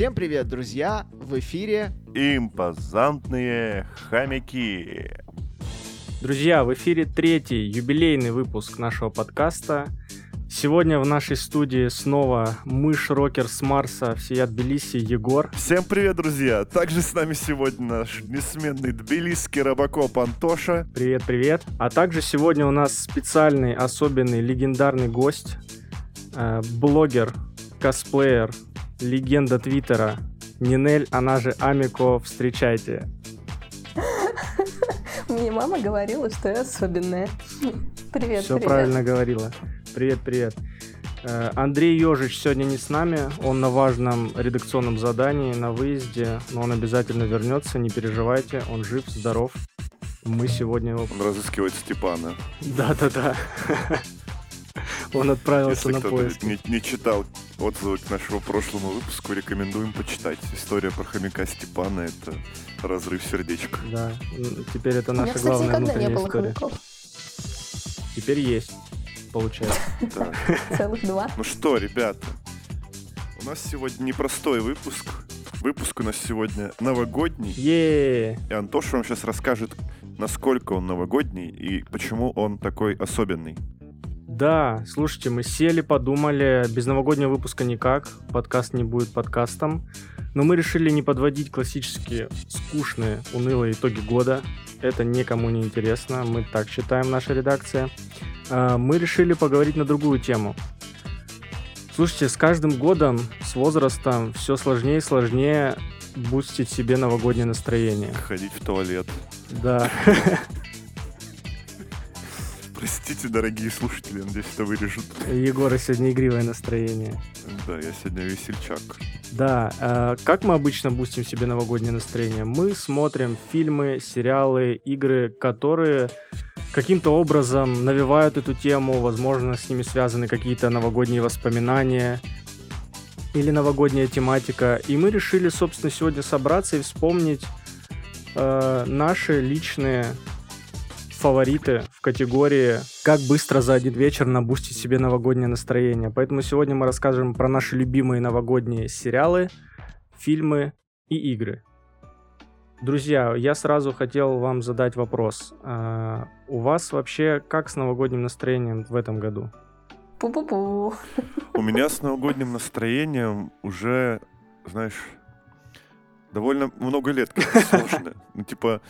Всем привет, друзья! В эфире Импозантные хомяки. Друзья, в эфире третий юбилейный выпуск нашего подкаста. Сегодня в нашей студии снова мышь-рокер с Марса, всея Тбилиси, Егор. Всем привет, друзья! Также с нами сегодня наш несменный тбилисский робокоп Антоша. Привет, привет. А также сегодня у нас специальный, особенный, легендарный гость, э, блогер, косплеер, легенда Твиттера, Нинель, она же Амико, встречайте. Мне мама говорила, что я особенная. Привет, Все привет. правильно говорила. Привет, привет. Э, Андрей Ежич сегодня не с нами, он на важном редакционном задании, на выезде, но он обязательно вернется, не переживайте, он жив, здоров. Мы сегодня его... Он разыскивает Степана. Да-да-да. Он отправился Если на поиски. не, не читал отзывы к нашему прошлому выпуску, рекомендуем почитать. История про хомяка Степана — это разрыв сердечка. Да, теперь это У меня, наша кстати, главная никогда не было история. хомяков. Теперь есть, получается. Целых два. Ну что, ребята, у нас сегодня непростой выпуск. Выпуск у нас сегодня новогодний. е И Антош вам сейчас расскажет, насколько он новогодний и почему он такой особенный. Да, слушайте, мы сели, подумали, без новогоднего выпуска никак, подкаст не будет подкастом, но мы решили не подводить классические скучные, унылые итоги года, это никому не интересно, мы так считаем, наша редакция. А, Мы решили поговорить на другую тему. Слушайте, с каждым годом, с возрастом все сложнее и сложнее бустить себе новогоднее настроение. Ходить в туалет. Да. Простите, дорогие слушатели, надеюсь, это вырежут. Егора сегодня игривое настроение. Да, я сегодня весельчак. Да, э, как мы обычно бустим себе новогоднее настроение? Мы смотрим фильмы, сериалы, игры, которые каким-то образом навевают эту тему, возможно, с ними связаны какие-то новогодние воспоминания или новогодняя тематика. И мы решили, собственно, сегодня собраться и вспомнить э, наши личные фавориты в категории «Как быстро за один вечер набустить себе новогоднее настроение». Поэтому сегодня мы расскажем про наши любимые новогодние сериалы, фильмы и игры. Друзья, я сразу хотел вам задать вопрос. А, у вас вообще как с новогодним настроением в этом году? Пу-пу-пу. У меня с новогодним настроением уже, знаешь, довольно много лет как сложно. Ну, типа,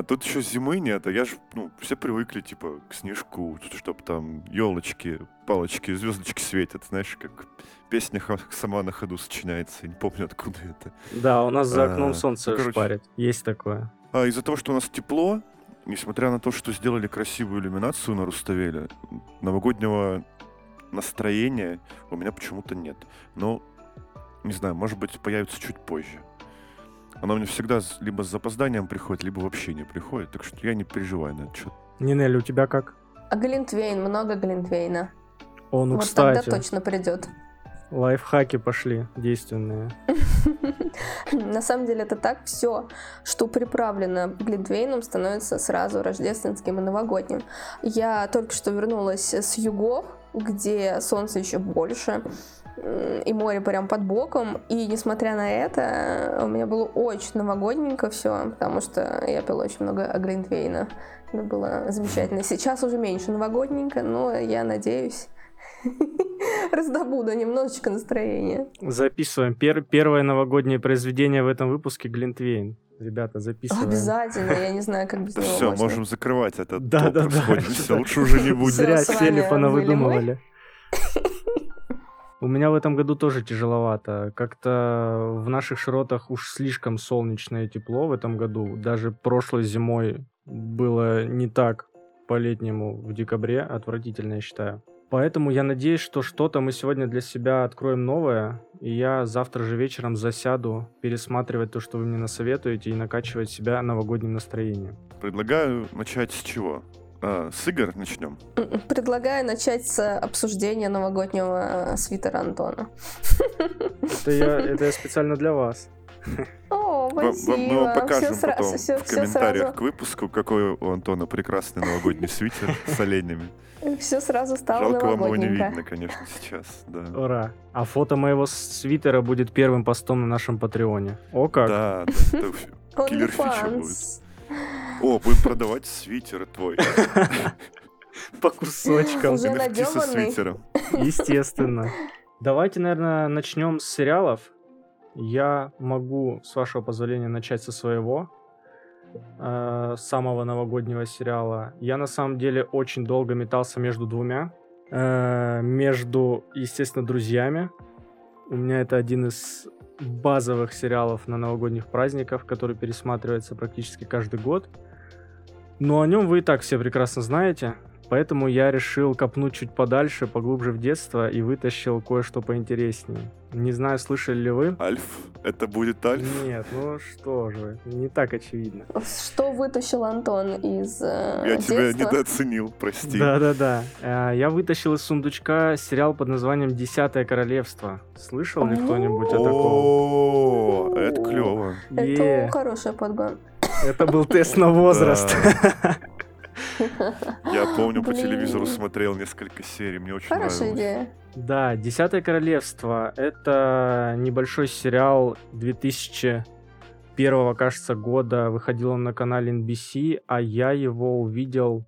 а тут еще зимы нет, а я же, ну, все привыкли, типа, к снежку, чтобы там елочки, палочки, звездочки светят, знаешь, как песня сама на ходу сочиняется, не помню, откуда это. Да, у нас за окном А, солнце ну, короче. шпарит. Есть такое. А из-за того, что у нас тепло, несмотря на то, что сделали красивую иллюминацию на Руставеле, новогоднего настроения у меня почему-то нет. Но, не знаю, может быть, появится чуть позже. Оно мне всегда либо с запозданием приходит, либо вообще не приходит, так что я не переживаю на этот счет. Нинель, у тебя как? А Глинтвейн, много Глинтвейна. О, ну, вот кстати, тогда точно придет. лайфхаки пошли действенные. На самом деле это так, все, что приправлено глинтвейном, становится сразу рождественским и новогодним. Я только что вернулась с югов, где солнце еще больше, и море прям под боком. И несмотря на это, у меня было очень новогодненько все, потому что я пила очень много глинтвейна. Это было замечательно. Сейчас уже меньше новогодненько, но я надеюсь, раздобуду немножечко настроения. Записываем. Пер- первое новогоднее произведение в этом выпуске Глинтвейн. Ребята, записываем. Обязательно, я не знаю, как без него Все, можно. можем закрывать этот Да, топ, да, да. расходимся, лучше уже не будет. Зря сели, понавыдумывали. У меня в этом году тоже тяжеловато. Как-то в наших широтах уж слишком солнечно и тепло в этом году. Даже прошлой зимой было не так по-летнему в декабре. Отвратительно, я считаю. Поэтому я надеюсь, что что-то мы сегодня для себя откроем новое. И я завтра же вечером засяду пересматривать то, что вы мне насоветуете, и накачивать себя новогодним настроением. Предлагаю начать с чего? А, с игр начнем. М-м, Предлагаю начать с обсуждения новогоднего э, свитера Антона. Это я, это я специально для вас. О, спасибо. вам- мы вам покажем все потом сразу, все, в комментариях сразу, к выпуску, какой у Антона прекрасный новогодний свитер с оленями. все сразу стало Жалко, вам его не видно, конечно, сейчас. Да, Ура. А фото моего свитера будет первым постом на нашем Патреоне. О как. да, да, Киллер фича OnlyFans. О, будем продавать свитер твой. По кусочкам. Уже со свитером. Естественно. Давайте, наверное, начнем с сериалов. Я могу, с вашего позволения, начать со своего э, самого новогоднего сериала. Я на самом деле очень долго метался между двумя. Э, между, естественно, друзьями. У меня это один из базовых сериалов на новогодних праздниках, который пересматривается практически каждый год. Но о нем вы и так все прекрасно знаете. Поэтому я решил копнуть чуть подальше, поглубже в детство и вытащил кое-что поинтереснее. Не знаю, слышали ли вы? Альф? Это будет Альф? Нет, ну что же, не так очевидно. Что вытащил Антон из э, Я тебя детства? недооценил, прости. Да-да-да. Э, Я вытащил из сундучка сериал под названием «Десятое королевство». Слышал ли кто-нибудь о таком? О, это клево. Это Е, хороший подгон. Это был тест на возраст. Я помню, по телевизору смотрел несколько серий, мне очень Хорошая идея. Да, «Десятое королевство» — это небольшой сериал 2001, кажется, года. Выходил он на канале NBC, а я его увидел,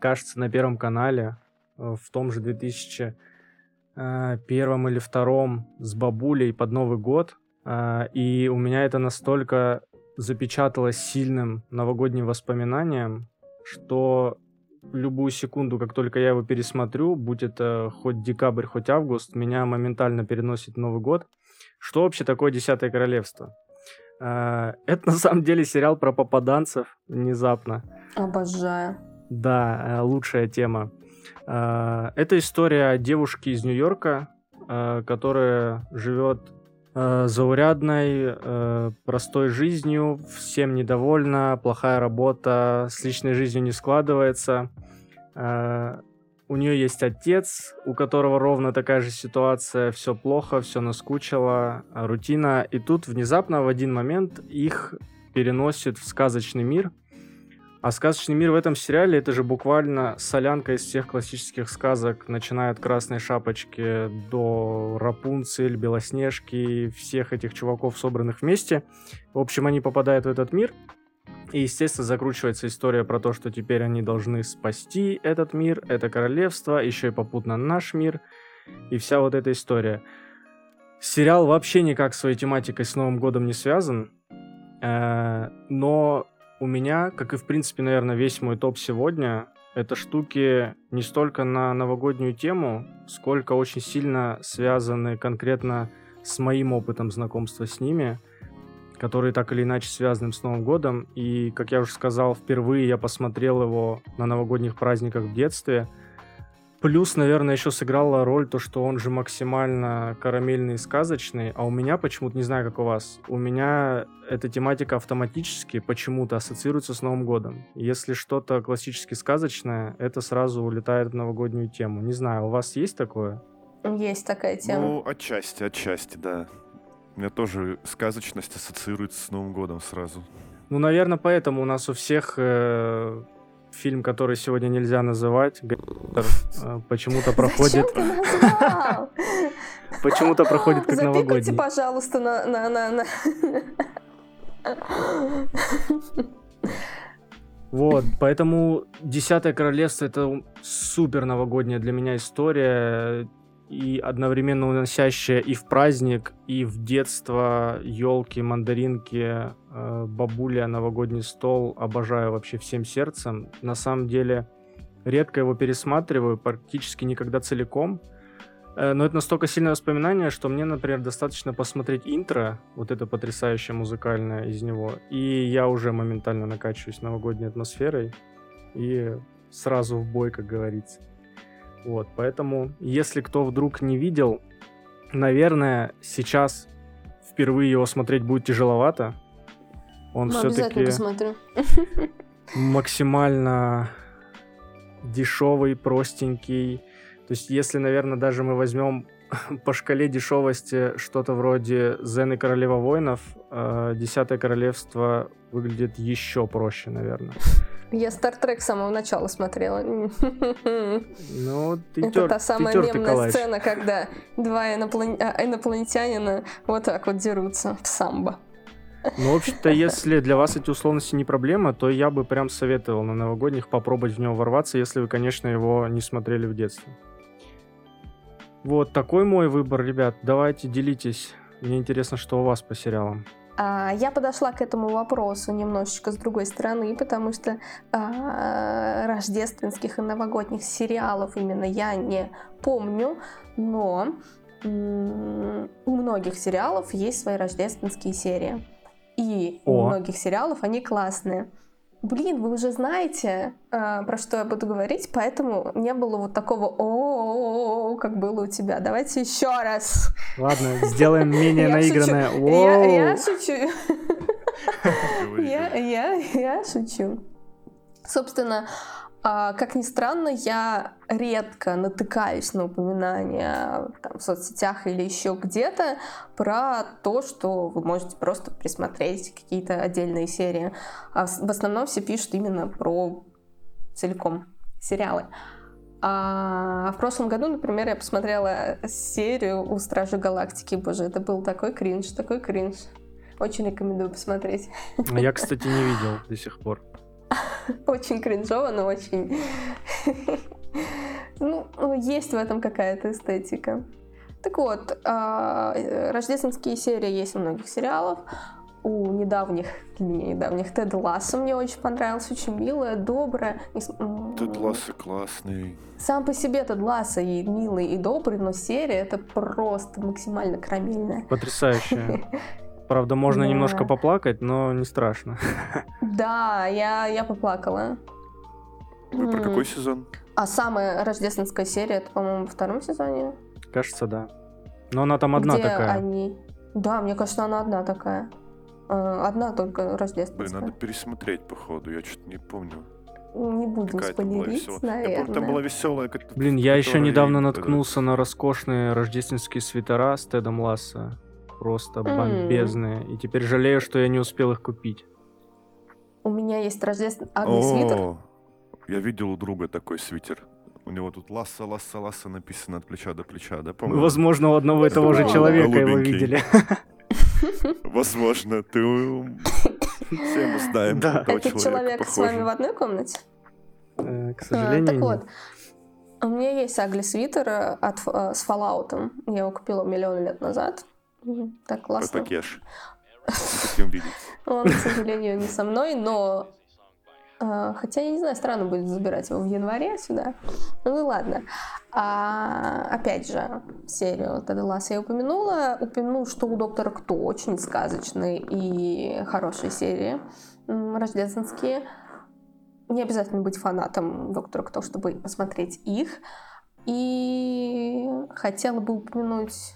кажется, на Первом канале э, в том же 2001 или втором с бабулей под Новый год. А, И у меня это настолько запечаталось сильным новогодним воспоминанием, что любую секунду, как только я его пересмотрю, будь это хоть декабрь, хоть август, меня моментально переносит Новый год. Что вообще такое Десятое Королевство? А, Это на самом деле сериал про попаданцев внезапно. Обожаю. Да, э, лучшая тема. А, Это история девушки из Нью-Йорка, э, которая живет э, заурядной, э, простой жизнью, всем недовольна, плохая работа, с личной жизнью не складывается. Э, У нее есть отец, у которого ровно такая же ситуация, все плохо, все наскучило, рутина. И тут внезапно в один момент их переносит в сказочный мир, а сказочный мир в этом сериале это же буквально солянка из всех классических сказок, начиная от Красной Шапочки до Рапунцель, Белоснежки, всех этих чуваков, собранных вместе. В общем, они попадают в этот мир, и, естественно, закручивается история про то, что теперь они должны спасти этот мир, это королевство, еще и попутно наш мир, и вся вот эта история. Сериал вообще никак своей тематикой с Новым годом не связан, э, но у меня, как и в принципе, наверное, весь мой топ сегодня, это штуки не столько на новогоднюю тему, сколько очень сильно связаны конкретно с моим опытом знакомства с ними, которые так или иначе связаны с Новым годом. И, как я уже сказал, впервые я посмотрел его на новогодних праздниках в детстве. Плюс, наверное, еще сыграла роль то, что он же максимально карамельный и сказочный, а у меня почему-то, не знаю, как у вас, у меня эта тематика автоматически почему-то ассоциируется с Новым годом. Если что-то классически сказочное, это сразу улетает в новогоднюю тему. Не знаю, у вас есть такое? Есть такая тема. Ну, отчасти, отчасти, да. У меня тоже сказочность ассоциируется с Новым годом сразу. Ну, наверное, поэтому у нас у всех э, фильм, который сегодня нельзя называть, э, почему-то проходит, почему-то проходит как Запикайте, новогодний. пожалуйста, на... на, на, на. Вот, поэтому Десятое Королевство это супер новогодняя для меня история и одновременно уносящая и в праздник, и в детство елки, мандаринки, бабуля, новогодний стол. Обожаю вообще всем сердцем. На самом деле редко его пересматриваю, практически никогда целиком. Э, Но это настолько сильное воспоминание, что мне, например, достаточно посмотреть интро, вот это потрясающее музыкальное из него, и я уже моментально накачиваюсь новогодней атмосферой и сразу в бой, как говорится. Вот, поэтому, если кто вдруг не видел, наверное, сейчас впервые его смотреть будет тяжеловато. Он Ну, все-таки максимально дешевый, простенький, То есть, если, наверное, даже мы возьмем по шкале дешевости что-то вроде Зен и Королева воинов, э, Десятое королевство выглядит еще проще, наверное. Я Стартрек с самого начала смотрела. Ну, ты Это тер- та ты самая тёртый мемная калач. сцена, когда два иноплан- а, инопланетянина вот так вот дерутся в самбо. Ну, в общем-то, если для вас эти условности не проблема, то я бы прям советовал на новогодних попробовать в него ворваться, если вы, конечно, его не смотрели в детстве. Вот такой мой выбор, ребят. Давайте делитесь. Мне интересно, что у вас по сериалам. А, я подошла к этому вопросу немножечко с другой стороны, потому что а, рождественских и новогодних сериалов именно я не помню, но у многих сериалов есть свои рождественские серии. И у О. многих сериалов они классные. Блин, вы уже знаете, а, про что я буду говорить, поэтому не было вот такого о как было у тебя. Давайте еще раз. Ладно, сделаем менее наигранное. Я, шучу. Я шучу. Собственно, а, как ни странно, я редко натыкаюсь на упоминания там, в соцсетях или еще где-то про то, что вы можете просто присмотреть какие-то отдельные серии. А в основном все пишут именно про целиком сериалы. А в прошлом году, например, я посмотрела серию у Стражи Галактики. Боже, это был такой кринж, такой кринж. Очень рекомендую посмотреть. А Я, кстати, не видел до сих пор. Очень кринжово, но очень... Ну, есть в этом какая-то эстетика. Так вот, а, э, рождественские серии есть у многих сериалов. У недавних, меня недавних, Тед Ласса мне очень понравился, очень милая, добрая. Тед Ласса классный. Сам по себе Тед Ласса и милый, и добрый, но серия это просто максимально карамельная. Потрясающе. Правда, можно Да. немножко поплакать, но не страшно. Да, я, я поплакала. Вы про какой сезон? А самая рождественская серия, это, по-моему, во втором сезоне. Кажется, да. Но она там одна где такая. они... Да, мне кажется, она одна такая. Э, Одна только Блин, рождественская. надо пересмотреть, походу. Я что-то не помню. Не будем Какая была спойлерить, веселая. наверное. Я помню, там была веселая. Блин, я еще недавно и- наткнулся на роскошные рождественские свитера с Тедом Ласса. Просто бомбезные. И теперь жалею, что я не успел их купить. У меня есть рождественский Агни свитер. О, я видел у друга такой свитер. У него тут ласса, ласса, ласса написано от плеча до плеча, да, по-моему? Возможно, у одного и того же человека его видели. Возможно, ты... Все мы знаем Да. этого Этот человек с вами в одной комнате? Э, К А, сожалению, так вот, у меня есть Агли свитер от, э, с Fallout. Я его купила миллион лет назад. Так классно. Не хотим видеть. Он, к сожалению, не со мной, но... э, хотя, я не знаю, странно будет забирать его в январе сюда. Ну и ладно. А, опять же, серию Теда Ласса я упомянула. Упомяну, что у Доктора Кто очень сказочные и хорошие серии рождественские. Не обязательно быть фанатом Доктора Кто, чтобы посмотреть их. И хотела бы упомянуть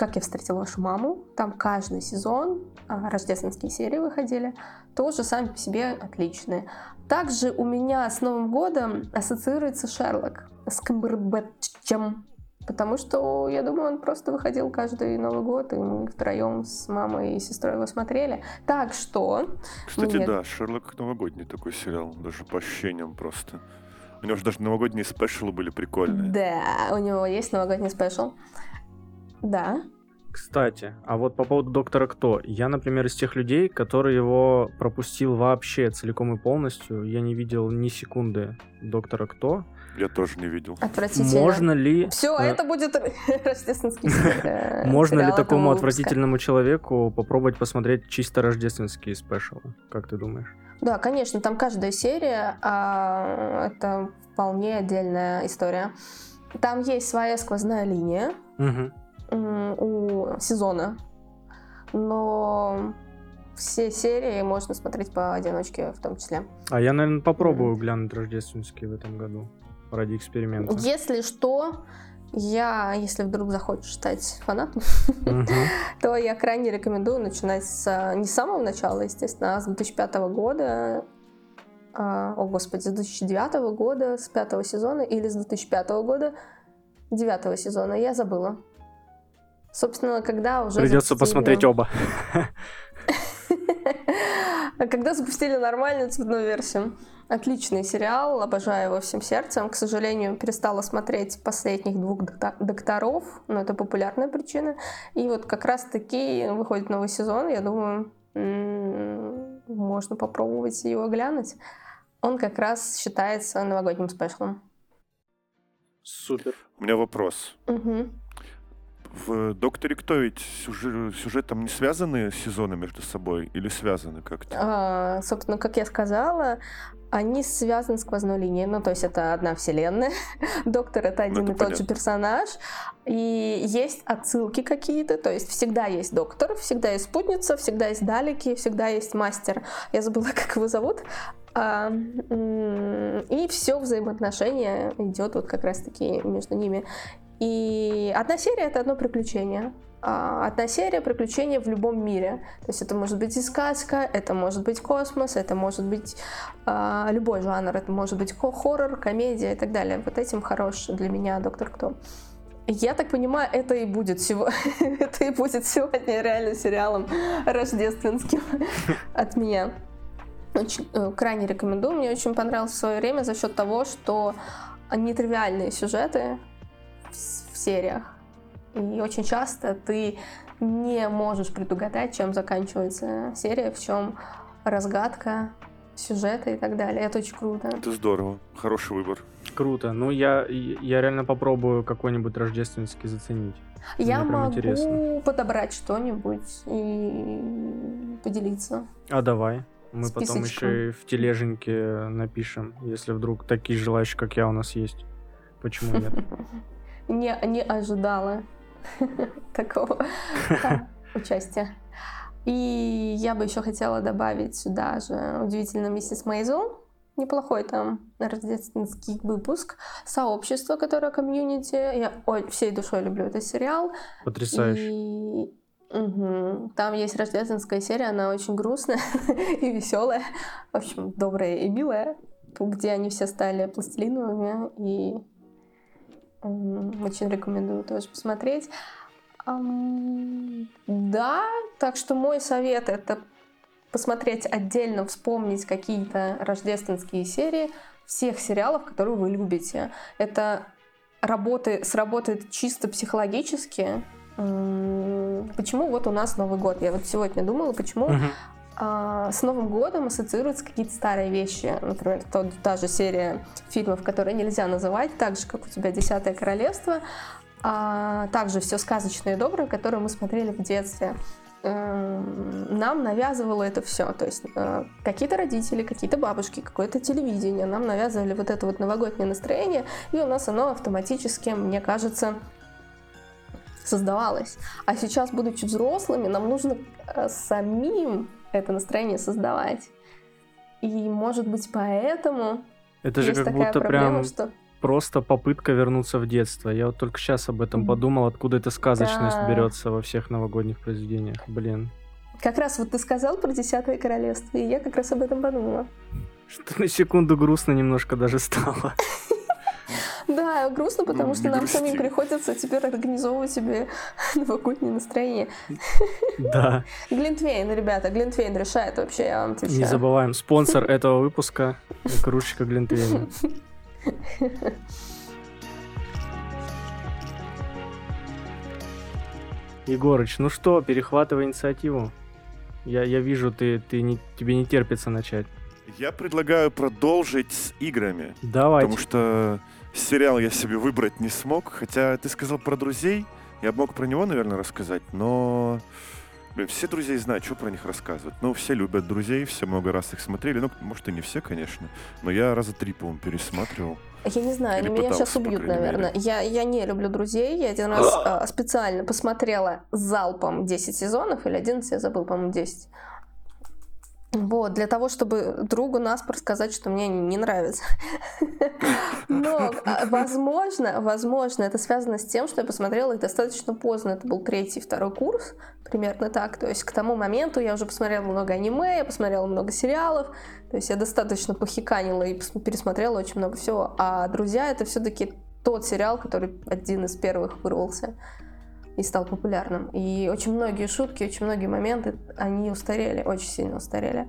как я встретила вашу маму. Там каждый сезон а, рождественские серии выходили. Тоже сами по себе отличные. Также у меня с Новым годом ассоциируется Шерлок с Камбербэтчем. Потому что, я думаю, он просто выходил каждый Новый год, и мы втроем с мамой и сестрой его смотрели. Так что... Кстати, Нет. да, Шерлок новогодний такой сериал, даже по ощущениям просто. У него же даже новогодние спешалы были прикольные. Да, у него есть новогодний спешл. Да. Кстати, а вот по поводу Доктора Кто. Я, например, из тех людей, который его пропустил вообще целиком и полностью. Я не видел ни секунды Доктора Кто. Я тоже не видел. Отвратительно. Можно ли... Все, э, это будет рождественский э, Можно ли такому отвратительному человеку попробовать посмотреть чисто рождественские спешалы? Как ты думаешь? Да, конечно, там каждая серия а, это вполне отдельная история. Там есть своя сквозная линия Мгм. У сезона, но все серии можно смотреть поодиночке в том числе. А я, наверное, попробую глянуть рождественские в этом году ради эксперимента. Если что, я, если вдруг захочешь стать фанатом, то я крайне рекомендую начинать с, а, не с самого начала, естественно, а с 2005 года, а, о господи, с 2009 года, с пятого сезона или с 2005 года, девятого сезона, я забыла. Собственно, когда уже... Придется запустили- посмотреть оба. Когда запустили нормальную цветную версию. Отличный сериал, обожаю его всем сердцем. К сожалению, перестала смотреть последних двух докторов, но это популярная причина. И вот как раз-таки выходит новый сезон, я думаю, м, можно попробовать его глянуть. Он как раз считается новогодним спешлом. Супер. У меня вопрос. Мгм. В «Докторе Кто» ведь сюжет, сюжетом не связаны сезоны между собой или связаны как-то? А, собственно, как я сказала, они связаны сквозной линией. Ну, то есть это одна вселенная. Доктор это один это и тот же понятно. персонаж. И есть отсылки какие-то. То есть всегда есть доктор, всегда есть спутница, всегда есть далеки, всегда есть мастер. Я забыла, как его зовут. А, и все взаимоотношения идет вот как раз-таки между ними. И одна серия это одно приключение. А, Одна серия приключения в любом мире. То есть это может быть и сказка, это может быть космос, это может быть а, любой жанр, это может быть хоррор, комедия и так далее. Вот этим хорош для меня Доктор Кто. Я так понимаю, это и будет это и будет сегодня реально сериалом рождественским от меня. Очень, э, крайне рекомендую. Мне очень понравилось в свое время за счет того, что нетривиальные сюжеты в, в сериях. И очень часто ты не можешь предугадать, чем заканчивается серия, в чем разгадка сюжета и так далее. Это очень круто. Это здорово. Хороший выбор. Круто. Ну, я, я реально попробую какой-нибудь рождественский заценить. Я могу интересно. подобрать что-нибудь и поделиться. А давай. Мы потом Списочком. еще и в тележеньке напишем, если вдруг такие желающие, как я, у нас есть. Почему нет? Не, не ожидала такого участия. И я бы еще хотела добавить сюда же удивительно миссис Мейзел. Неплохой там рождественский выпуск. Сообщество, которое комьюнити. Я ой, всей душой люблю этот сериал. Потрясающе. И мгм, там есть рождественская серия, она очень грустная и веселая. В общем, добрая и милая. Где они все стали пластилиновыми. И очень рекомендую тоже посмотреть. Да, так что мой совет это посмотреть отдельно, вспомнить какие-то рождественские серии всех сериалов, которые вы любите. Это работы, сработает чисто психологически. Почему вот у нас Новый год? Я вот сегодня думала, почему Мгм. А, с Новым годом ассоциируются какие-то старые вещи. Например, тот, та же серия фильмов, которые нельзя называть, так же, как у тебя «Десятое королевство», а также все сказочное и доброе, которое мы смотрели в детстве. Нам навязывало это все. То есть э, какие-то родители, какие-то бабушки, какое-то телевидение нам навязывали вот это вот новогоднее настроение, и у нас оно автоматически, мне кажется, создавалось. А сейчас, будучи взрослыми, нам нужно э, самим это настроение создавать. И, может быть, поэтому Это же как будто проблема, прям что просто попытка вернуться в детство. Я вот только сейчас об этом подумал, откуда эта сказочность Да. берется во всех новогодних произведениях. Блин. как раз вот ты сказал про Десятое королевство, и я как раз об этом подумала. Что на секунду грустно немножко даже стало. Да, грустно, потому Ну, что нам грусти. самим приходится теперь организовывать себе новогоднее настроение. Да. Глинтвейн, ребята, Глинтвейн решает вообще, я вам отвечаю. Не забываем, спонсор этого выпуска — кружечка Глинтвейна. Егорыч, ну что, перехватывай инициативу. Я, я вижу, ты, ты не, тебе не терпится начать. Я предлагаю продолжить с играми. Давайте. Потому что сериал я себе выбрать не смог. Хотя ты сказал про друзей. Я бы мог про него, наверное, рассказать. Но блин, все друзей знают, что про них рассказывать. Ну, все любят друзей, все много раз их смотрели. Ну, может, и не все, конечно. Но я раза три, по-моему, пересматривал. Я не знаю, Или они меня сейчас убьют, мере. наверное. Я, я не люблю друзей. Я один раз а, специально посмотрела залпом 10 сезонов, или 11, я забыл, по-моему, 10. Вот, для того, чтобы другу наспор сказать, что мне не нравится. Но, а, возможно, возможно, это связано с тем, что я посмотрела их достаточно поздно. Это был третий, второй курс, примерно так. То есть к тому моменту я уже посмотрела много аниме, я посмотрела много сериалов. То есть я достаточно похиканила и пересмотрела очень много всего. А «Друзья» — это все-таки тот сериал, который один из первых вырвался и стал популярным. И очень многие шутки, очень многие моменты, они устарели, очень сильно устарели.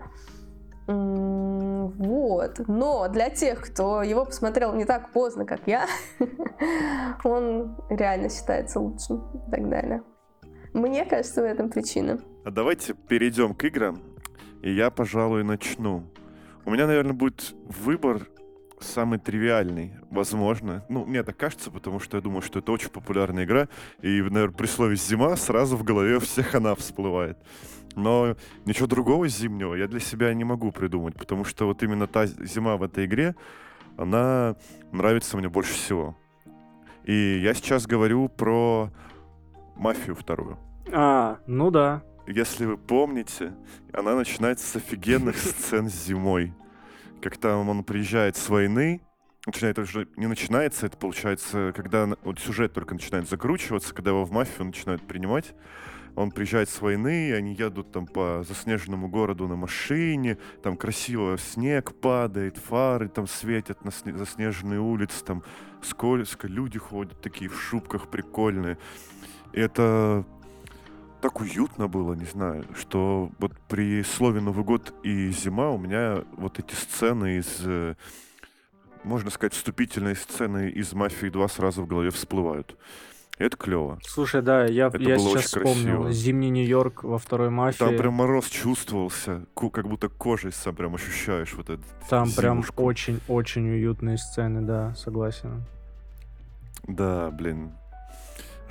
Вот. Но для тех, кто его посмотрел не так поздно, как я, он реально считается лучшим и так далее. Мне кажется, в этом причина. А давайте перейдем к играм, и я, пожалуй, начну. У меня, наверное, будет выбор самый тривиальный, возможно. Ну, мне так кажется, потому что я думаю, что это очень популярная игра, и, наверное, при слове «зима» сразу в голове всех она всплывает. Но ничего другого зимнего я для себя не могу придумать, потому что вот именно та зима в этой игре, она нравится мне больше всего. И я сейчас говорю про «Мафию» вторую. А, ну да. Если вы помните, она начинается с офигенных сцен зимой как там он приезжает с войны, начинает уже не начинается, это получается, когда вот сюжет только начинает закручиваться, когда его в мафию начинают принимать. Он приезжает с войны, они едут там по заснеженному городу на машине, там красиво снег падает, фары там светят на сне- заснеженные улицы, там скользко, люди ходят такие в шубках прикольные. И это так уютно было, не знаю, что вот при слове Новый год и зима у меня вот эти сцены из, э, можно сказать, вступительные сцены из «Мафии 2» сразу в голове всплывают. Это клево. Слушай, да, я, Это я сейчас вспомнил красиво. зимний Нью-Йорк во второй мафии. Там прям мороз чувствовался, как будто кожей сам прям ощущаешь вот это. Там прям зимушку. очень-очень уютные сцены, да, согласен. Да, блин.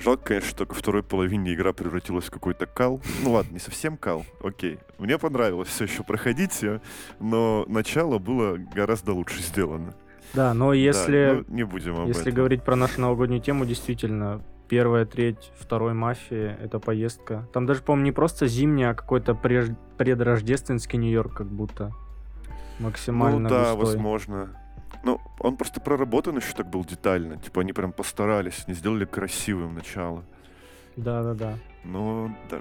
Жалко, конечно, что ко второй половине игра превратилась в какой-то кал. Ну ладно, не совсем кал, окей. Мне понравилось все еще проходить ее, но начало было гораздо лучше сделано. Да, но Да, если, ну, не будем об если этом. говорить про нашу новогоднюю тему, действительно, первая треть второй мафии — это поездка. Там даже, по-моему, не просто зимний, а какой-то преж- предрождественский Нью-Йорк как будто. Максимально Ну да, густой. возможно. Ну, он просто проработан еще так был детально. Типа они прям постарались, не сделали красивым начало. Да-да-да. Но да.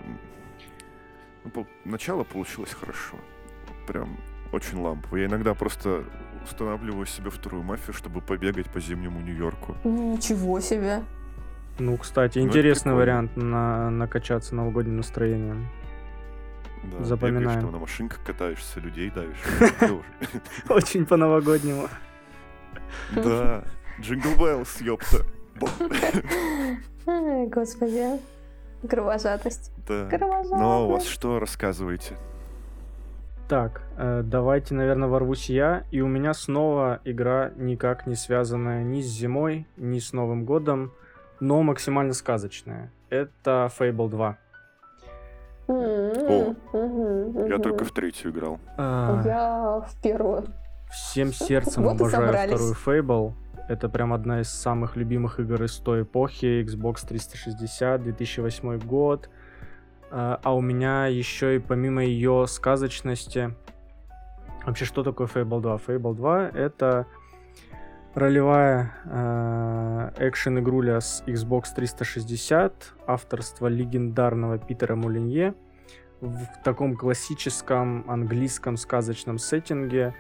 ну, по- начало получилось хорошо. Прям очень лампово. Я иногда просто устанавливаю себе вторую мафию, чтобы побегать по зимнему Нью-Йорку. Ничего себе. Ну, кстати, Ну, интересный вариант на накачаться новогодним настроением. Да, Запоминаем. бегаешь, там на машинках катаешься, людей давишь. Очень по-новогоднему. Да. Jingle Bells, ёпта. Господи. Кровожадность. Да. Кровожадность. Ну а у вас что рассказываете? Так, э, давайте, наверное, ворвусь я. И у меня снова игра, никак не связанная ни с зимой, ни с Новым годом, но максимально сказочная. Это Fable 2. О, О, Я только в третью играл. А, Я в первую. Всем сердцем Вот обожаю вторую Fable. Это прям одна из самых любимых игр из той эпохи. Xbox 360, 2008 год. А а у меня еще и помимо ее сказочности... Вообще, что такое Fable 2? Fable 2 — это ролевая э, экшен-игруля с Xbox 360, авторство легендарного Питера Мулинье в таком классическом английском сказочном сеттинге.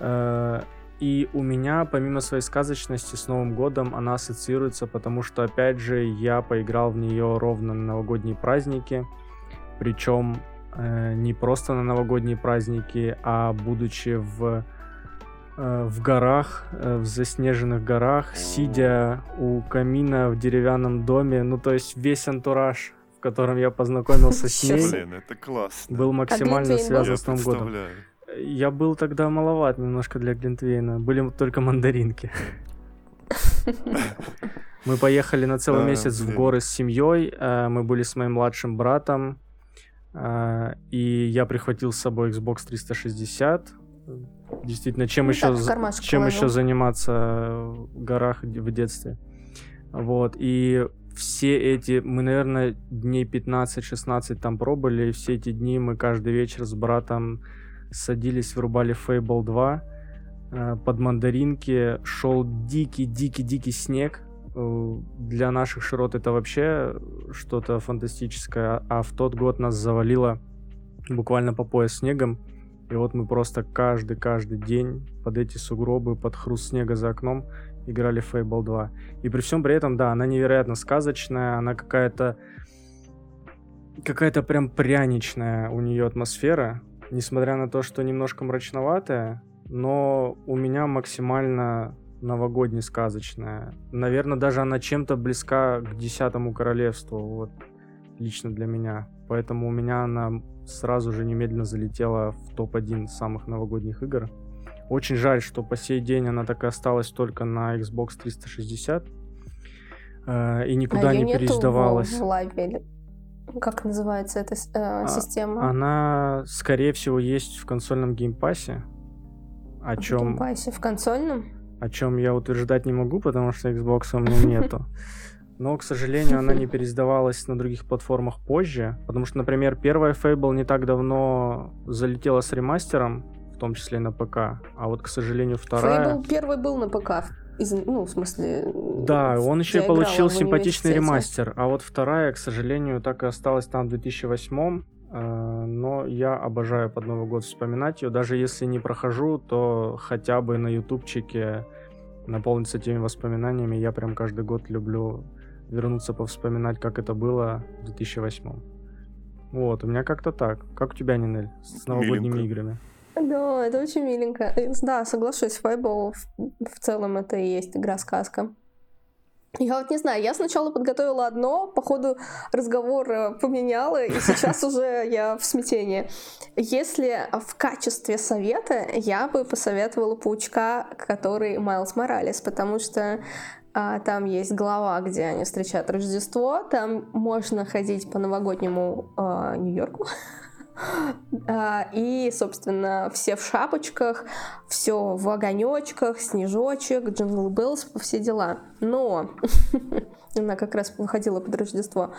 Э, И у меня, помимо своей сказочности, с Новым годом она ассоциируется, потому что, опять же, я поиграл в нее ровно на новогодние праздники. Причем э, не просто на новогодние праздники, а будучи в, э, в горах, э, в заснеженных горах, сидя у камина в деревянном доме. Ну, то есть весь антураж, в котором я познакомился с ней, себе. Блин, это классно. был максимально связан с Новым годом. Я был тогда маловат немножко для Глинтвейна. Были только мандаринки. Мы поехали на целый А, месяц в горы с семьей. э, Мы были с моим младшим братом. э, И я прихватил с собой Xbox 360. Действительно, чем Ну еще, так, чем положил. еще заниматься в горах в детстве? Вот. И все эти, мы, наверное, дней 15-16 там пробыли, и все эти дни мы каждый вечер с братом садились, врубали Fable 2, э, под мандаринки шел дикий-дикий-дикий снег. Э, Для наших широт это вообще что-то фантастическое, а в тот год нас завалило буквально по пояс снегом. И вот мы просто каждый-каждый день под эти сугробы, под хруст снега за окном играли в Fable 2. И при всем при этом, да, она невероятно сказочная, она какая-то какая-то прям пряничная у нее атмосфера, несмотря на то, что немножко мрачноватая, но у меня максимально новогодне сказочная. Наверное, даже она чем-то близка к Десятому Королевству, вот лично для меня. Поэтому у меня она сразу же немедленно залетела в топ-1 самых новогодних игр. Очень жаль, что по сей день она так и осталась только на Xbox 360 э, и никуда а не переиздавалась. В, в как называется эта э, система? Она, скорее всего, есть в консольном Game Pass е. О чем... В Game Pass е, в консольном? О чем я утверждать не могу, потому что Xbox у меня нету. Но, к сожалению, она не переиздавалась на других платформах позже. Потому что, например, первая Fable не так давно залетела с ремастером, в том числе на ПК. А вот, к сожалению, вторая... Fable первый был на ПК из, ну, в смысле... Да, он еще и получил симпатичный ремастер. А вот вторая, к сожалению, так и осталась там в 2008 э, но я обожаю под Новый год вспоминать ее. Даже если не прохожу, то хотя бы на ютубчике наполниться теми воспоминаниями. Я прям каждый год люблю вернуться повспоминать, как это было в 2008. Вот, у меня как-то так. Как у тебя, Нинель, с новогодними Миленько. играми? Да, это очень миленько. Да, соглашусь, Fable в целом это и есть игра-сказка. Я вот не знаю, я сначала подготовила одно, по ходу разговора поменяла, и сейчас уже я в смятении. Если в качестве совета, я бы посоветовала паучка, который Майлз Моралес, потому что а, там есть глава, где они встречают Рождество, там можно ходить по новогоднему а, Нью-Йорку. А, и, собственно, все в шапочках, все в огонечках, снежочек, Jingle Bells, все дела. Но она как раз выходила под Рождество.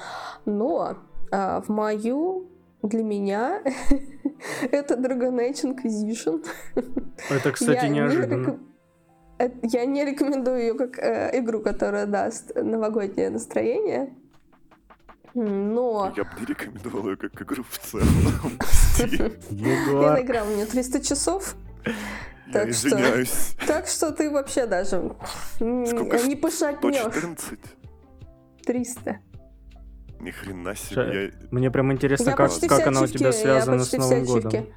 Но а, в мою для меня это Dragon Age Inquisition. Это, кстати, неожиданно. Я не рекомендую ее как э, игру, которая даст новогоднее настроение. Но... Я бы не рекомендовал ее как игру в целом. Я наиграл, у меня 300 часов. Так Я извиняюсь. Что, так что ты вообще даже Сколько не пошатнешь. 114? 300. Ни хрена себе. Я... Мне прям интересно, как, как она у тебя связана с Новым годом.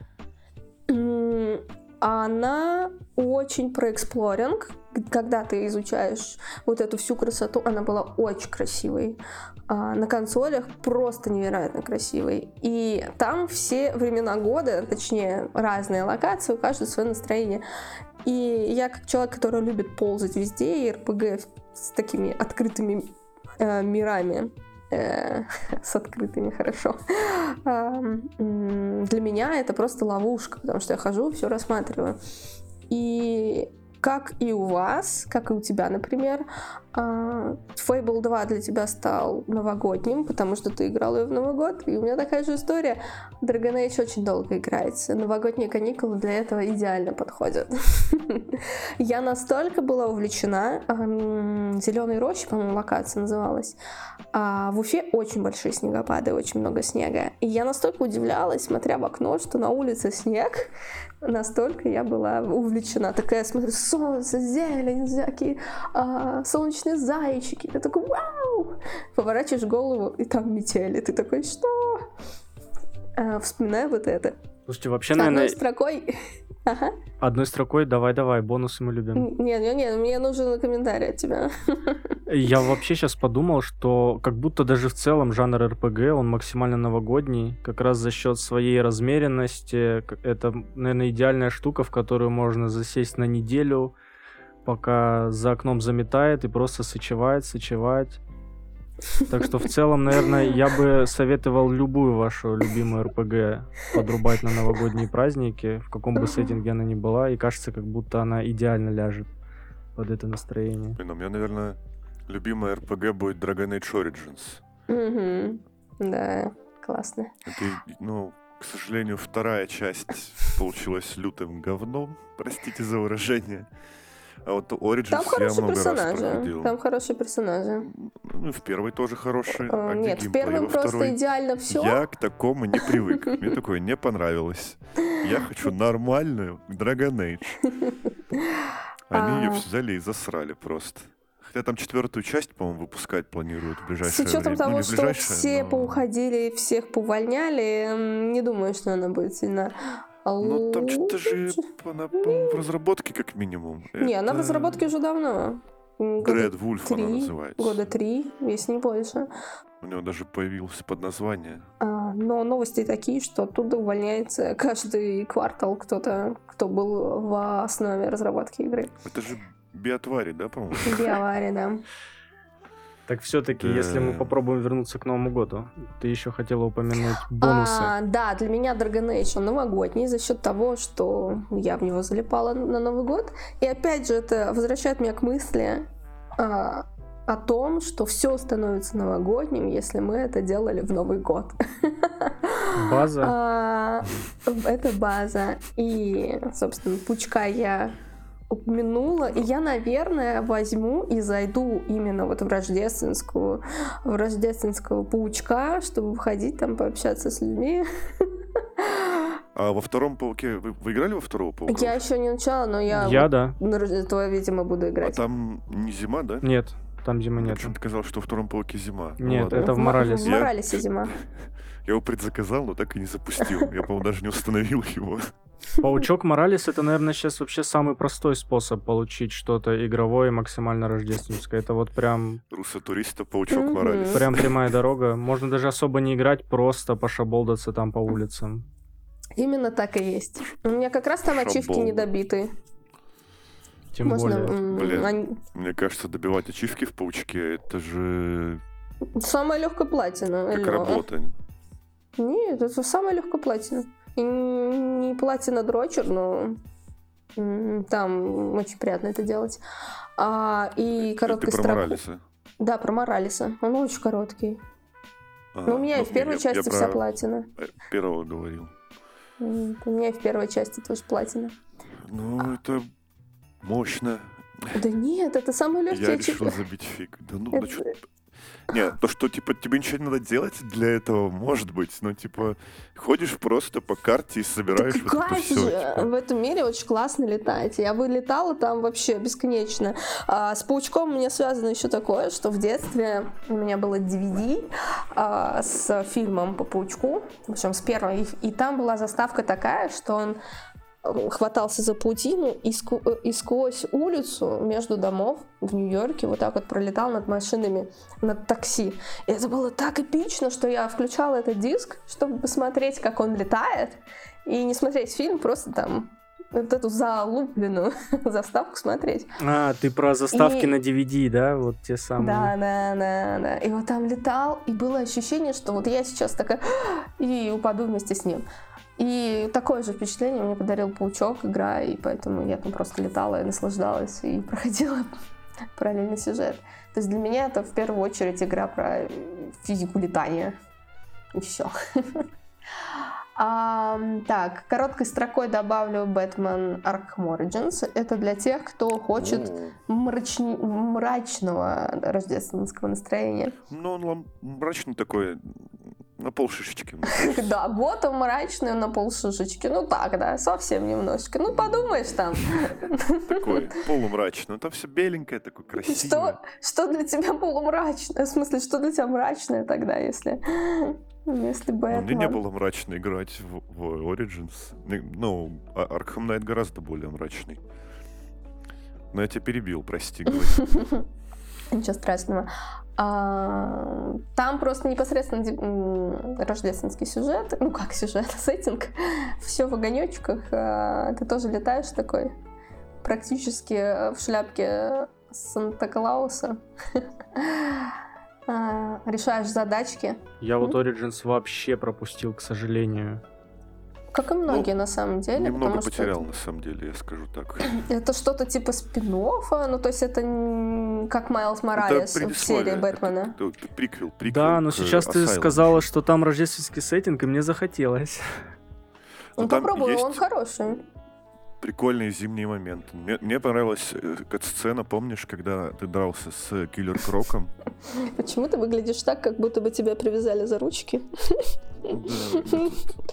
Она очень про эксплоринг. Когда ты изучаешь вот эту всю красоту, она была очень красивой. А на консолях просто невероятно красивой. И там все времена года, точнее разные локации, у каждого свое настроение. И я как человек, который любит ползать везде, и РПГ с такими открытыми э, мирами, Э, с открытыми, хорошо. Для меня это просто ловушка, потому что я хожу, все рассматриваю. И как и у вас, как и у тебя, например, а, Fable 2 для тебя стал новогодним, потому что ты играл ее в Новый год, и у меня такая же история. Dragon Age очень долго играется. Новогодние каникулы для этого идеально подходят. Я настолько была увлечена, Зеленой рощи, по-моему, локация называлась, а в Уфе очень большие снегопады, очень много снега. И я настолько удивлялась, смотря в окно, что на улице снег, настолько я была увлечена. Такая, смотрю, солнце, зелень, всякие а, солнечные зайчики. Ты такой, вау! Поворачиваешь голову, и там метели. Ты такой, что? А, вспоминаю вот это. Слушайте, вообще, наверное... Одной строкой Ага. Одной строкой, давай-давай, бонусы мы любим. Нет, нет, нет, мне нужен комментарий от тебя. Я вообще сейчас подумал, что как будто даже в целом жанр РПГ, он максимально новогодний, как раз за счет своей размеренности. Это, наверное, идеальная штука, в которую можно засесть на неделю, пока за окном заметает, и просто сочевать, сочевать. Так что в целом, наверное, я бы советовал любую вашу любимую РПГ подрубать на новогодние праздники, в каком бы сеттинге она ни была, и кажется, как будто она идеально ляжет под это настроение. Блин, у меня, наверное, любимая РПГ будет Dragon Age Origins. Угу. Да, классно. Это, ну, к сожалению, вторая часть получилась лютым говном, простите за выражение. А вот Origins Там я много персонажи. раз проходил. Там хорошие персонажи. Ну, в первой тоже хорошие. А, а нет, в первом просто второй? идеально все. Я к такому не привык. Мне такое не понравилось. Я хочу нормальную Dragon Age. Они ее А. взяли и засрали просто. Хотя там четвертую часть, по-моему, выпускать планируют в С ближайшее учетом время. Ну, того, не в что все но- поуходили, всех поувольняли, м, не думаю, что она будет сильно Ну, там что-то же она, по-моему, в разработке как минимум. Не, она в Это разработке уже давно. Dread Wolf она называется. Года три, если не больше. У него даже появился подназвание. А, но новости такие, что оттуда увольняется каждый квартал кто-то, кто был в основе разработки игры. Это же биотвари, да, по-моему? Биовари, да. Так все-таки, если мы попробуем вернуться к Новому году, ты еще хотела упомянуть бонусы. А, да, для меня Dragon Age он новогодний за счет того, что я в него залипала на Новый год. И опять же, это возвращает меня к мысли а, о том, что все становится новогодним, если мы это делали в Новый год. База. А, Это база. И, собственно, пучка я упомянула. И я, наверное, возьму и зайду именно вот в рождественскую, в рождественского паучка, чтобы выходить там, пообщаться с людьми. А во втором пауке... Вы, вы играли во второго паука? Я еще не начала, но я, Я вот да. на Рождество, видимо, буду А играть. там не зима, да? Нет, там зимы Мне нет. почему-то казалось, что во втором пауке зима. Ну Нет, ладно. это в Моралесе. В Моралесе зима. Я его предзаказал, но так и не запустил. Я, по-моему, даже не установил его. Паучок Моралес это, наверное, сейчас вообще самый простой способ получить что-то игровое максимально рождественское. Это вот прям, Руса туриста, паучок. Моралес. прям прямая дорога. Можно даже особо не играть, просто пошаболдаться там по улицам. Именно так и есть. У меня как раз там ачивки Шабол. недобиты. Тем Можно... более. Блин. они- Мне кажется, добивать ачивки в паучке, это же Самая легкая платина. как алло. работа. Нет, это самая легкая платина. И не платина дрочер, но там очень приятно это делать. А, и Ты короткой про строку. Моралеса. Да, про Моралиса. Он очень короткий. А, Но у меня и ну, в первой я- части я вся про платина. э, Первого говорил. У меня и в первой части тоже платина. Ну, это мощно. Да нет, это самый легкий Я решил забить фиг. Да ну, Это- да чё- Нет, то, что, типа, тебе ничего не надо делать для этого, может быть. Но, типа, ходишь просто по карте и собираешь Так вот это все. же! В этом мире очень классно летать. Я бы летала там вообще бесконечно. А, с паучком у меня связано еще такое, что в детстве у меня было DVD а, с фильмом по паучку, причем с первой. И, там была заставка такая, что он хватался за паутину и, ску- э, и сквозь улицу между домов в Нью-Йорке вот так вот пролетал над машинами, над такси. И это было так эпично, что я включала этот диск, чтобы посмотреть, как он летает, и не смотреть фильм, просто там вот эту залупленную заставку смотреть. А, ты про заставки И- на DVD, да? Вот те самые. Да, да, да, да. И вот там летал, и было ощущение, что вот я сейчас такая и упаду вместе с ним. И такое же впечатление мне подарил паучок, игра, и поэтому я там просто летала и наслаждалась, и проходила параллельный сюжет. То есть для меня это в первую очередь игра про физику летания. И все. так, короткой строкой добавлю Batman Arkham Origins. Это для тех, кто хочет О, мрачни- мрачного рождественского настроения. Ну, он мрачный такой, на пол шишечки. мне кажется. Да, Готэм мрачный на полшишечки. Ну так, да, совсем немножечко. Ну подумаешь там. Такой полумрачный. Там все беленькое, такое Что, красивое. что для тебя полумрачное? В смысле, что для тебя мрачное тогда, если... Если Ну, Мне не было мрачно играть в, в Origins. Ну, а- Arkham Knight гораздо более мрачный. Но я тебя перебил, прости. Ничего страшного. А, там просто непосредственно рождественский сюжет. Ну как сюжет, сеттинг. Все в огонечках. а, Ты тоже летаешь такой практически э, в шляпке Санта-Клауса. А, Решаешь задачки. Я вот Origins вообще пропустил, к сожалению. Как и многие на самом деле. Немного потому что потерял, на самом деле, я скажу так. Это что-то типа спин ну то есть это как Майлз Это Моралес в серии это- Бэтмена. это приквел, приквел Да, но к сейчас ты Asylum. сказала, что там рождественский сеттинг, и мне захотелось. Ну Ну, попробуй, есть- он хороший. Прикольные зимние моменты. Мне, мне понравилась э, сцена, помнишь, когда ты дрался с Киллер Кроком? Почему ты выглядишь так, как будто бы тебя привязали за ручки Да,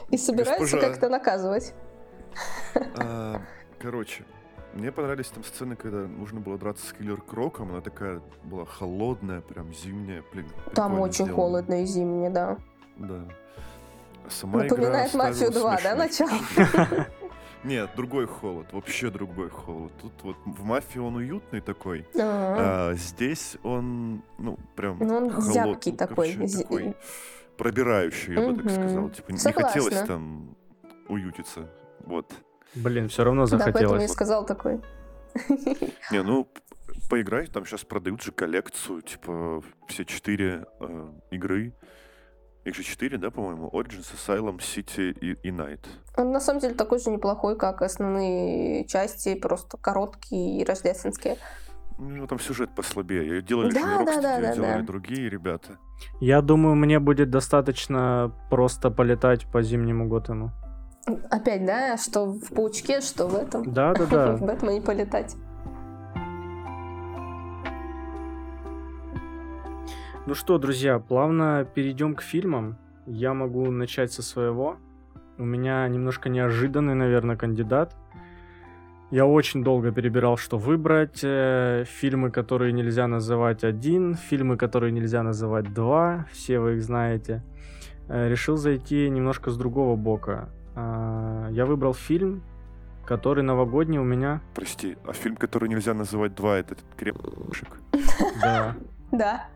и собираются как-то наказывать? А, Короче, Мне понравились там сцены, когда нужно было драться с Киллер Кроком. Она такая была холодная, прям зимняя. Блин, Там очень сделано. холодно и зимне, да. Да. А Сама игра Напоминает «Мафию оставила 2», да, смешной начало? Нет, другой холод, вообще другой холод. Тут вот в мафии он уютный такой, А, а здесь он, ну, прям Ну, он холод- зябкий ну, такой, короче, такой пробирающий, я бы так сказал. Типа не Согласна. хотелось там уютиться. Вот. Блин, все равно Да, поэтому я и захотелось. сказал такой. Не, ну, поиграй, там сейчас продают же коллекцию, типа, все четыре э, игры. Их же четыре, да, по-моему? Origins, Asylum, City и, и Night. Он на самом деле такой же неплохой, как основные части, просто короткие и рождественские. Ну, там сюжет послабее. Ее делали Да, да, да, да, делали да. другие ребята. Я думаю, мне будет достаточно просто полетать по зимнему Готэну. Опять, да, что в паучке, что в этом. Да-да-да. В Бэтмене полетать. Ну что, друзья, плавно перейдем к фильмам. Я могу начать со своего. У меня немножко неожиданный, наверное, кандидат. Я очень долго перебирал, что выбрать. Э, Фильмы, которые нельзя называть один, фильмы, которые нельзя называть два, все вы их знаете. Э, Решил зайти немножко с другого бока. А, Я выбрал фильм, который новогодний у меня. Прости, а фильм, который нельзя называть два, это этот крепышек? Да. Да.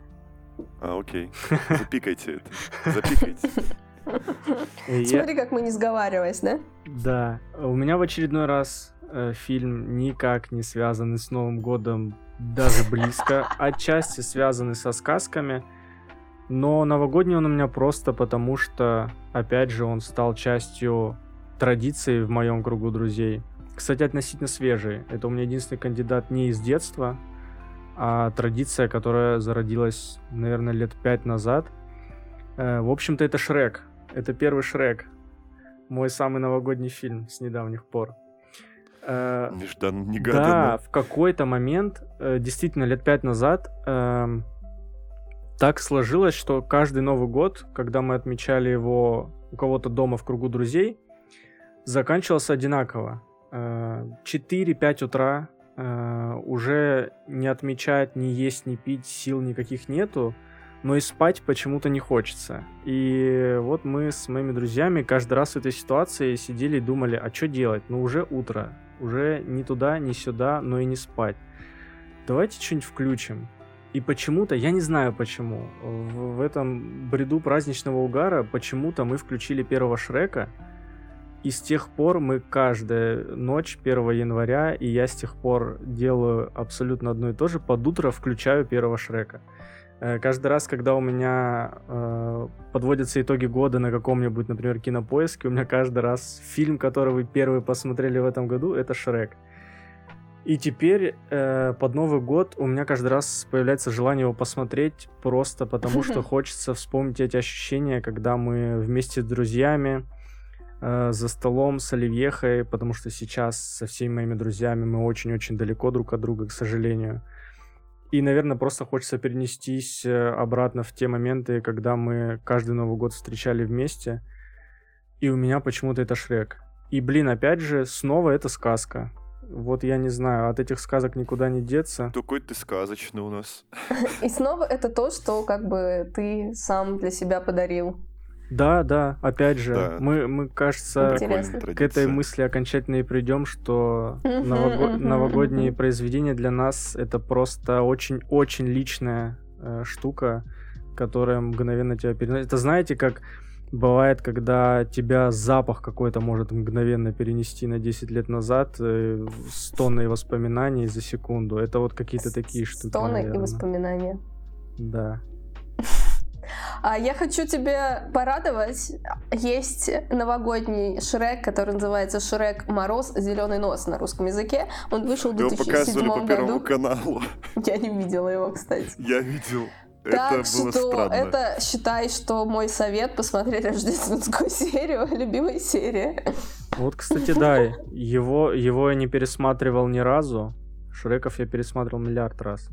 А, окей. Запикайте это. Запикайте. Э, Смотри, как мы не сговариваясь, да? Да, у меня в очередной раз э, фильм никак не связанный с Новым годом, даже близко. Отчасти связанный со сказками, но новогодний он у меня просто потому, что, опять же, он стал частью традиции в моем кругу друзей. Кстати, относительно свежий. Это у меня единственный кандидат не из детства, а традиция, которая зародилась, наверное, лет пять назад. Э, В общем-то, это Шрек. Это первый Шрек. Мой самый новогодний фильм с недавних пор. Э, Да, Нежданно-негаданно. в какой-то момент, э, действительно, лет пять назад, эм, так сложилось, что каждый Новый год, когда мы отмечали его у кого-то дома в кругу друзей, заканчивался одинаково. Э, 4-5 утра э, уже не отмечать, не есть, не пить, сил никаких нету, но и спать почему-то не хочется. И вот мы с моими друзьями каждый раз в этой ситуации сидели и думали, а что делать? Ну уже утро, уже ни туда, ни сюда, но и не спать. Давайте что-нибудь включим. И почему-то, я не знаю почему, в, в этом бреду праздничного угара почему-то мы включили первого Шрека, и с тех пор мы каждую ночь 1 января, и я с тех пор делаю абсолютно одно и то же, под утро включаю первого Шрека. Э, Каждый раз, когда у меня э, подводятся итоги года на каком-нибудь, например, кинопоиске, у меня каждый раз фильм, который вы первый посмотрели в этом году, это Шрек. И теперь э, под Новый год у меня каждый раз появляется желание его посмотреть, просто потому что хочется вспомнить эти ощущения, когда мы вместе с друзьями э, за столом с Оливьехой, потому что сейчас со всеми моими друзьями мы очень-очень далеко друг от друга, к сожалению. И, наверное, просто хочется перенестись э, обратно в те моменты, когда мы каждый Новый год встречали вместе. И у меня почему-то это Шрек. И, блин, опять же, снова это сказка. Вот я не знаю, от этих сказок никуда не деться. Такой ты сказочный у нас. И снова это то, что как бы ты сам для себя подарил. Да, да, опять же, Да. мы, мы, кажется, Интересно. К этой мысли окончательно и придем, что нового- новогодние произведения для нас это просто очень-очень личная э, штука, которая мгновенно тебя переносит. Это знаете, как бывает, когда тебя запах какой-то может мгновенно перенести на 10 лет назад э, с тонной воспоминаний за секунду. Это вот какие-то такие штуки. Стоны и воспоминания. Да. А я хочу тебя порадовать. Есть новогодний Шрек, который называется Шрек Мороз Зеленый нос на русском языке. Он вышел в Его показывали 2007 по Первому году. каналу. Я не видела его, кстати. Я видел. Так Это было что странно. это считай, что мой совет посмотреть рождественскую серию, любимая серия. Вот, кстати, да, его, его я не пересматривал ни разу. Шреков я пересматривал миллиард раз.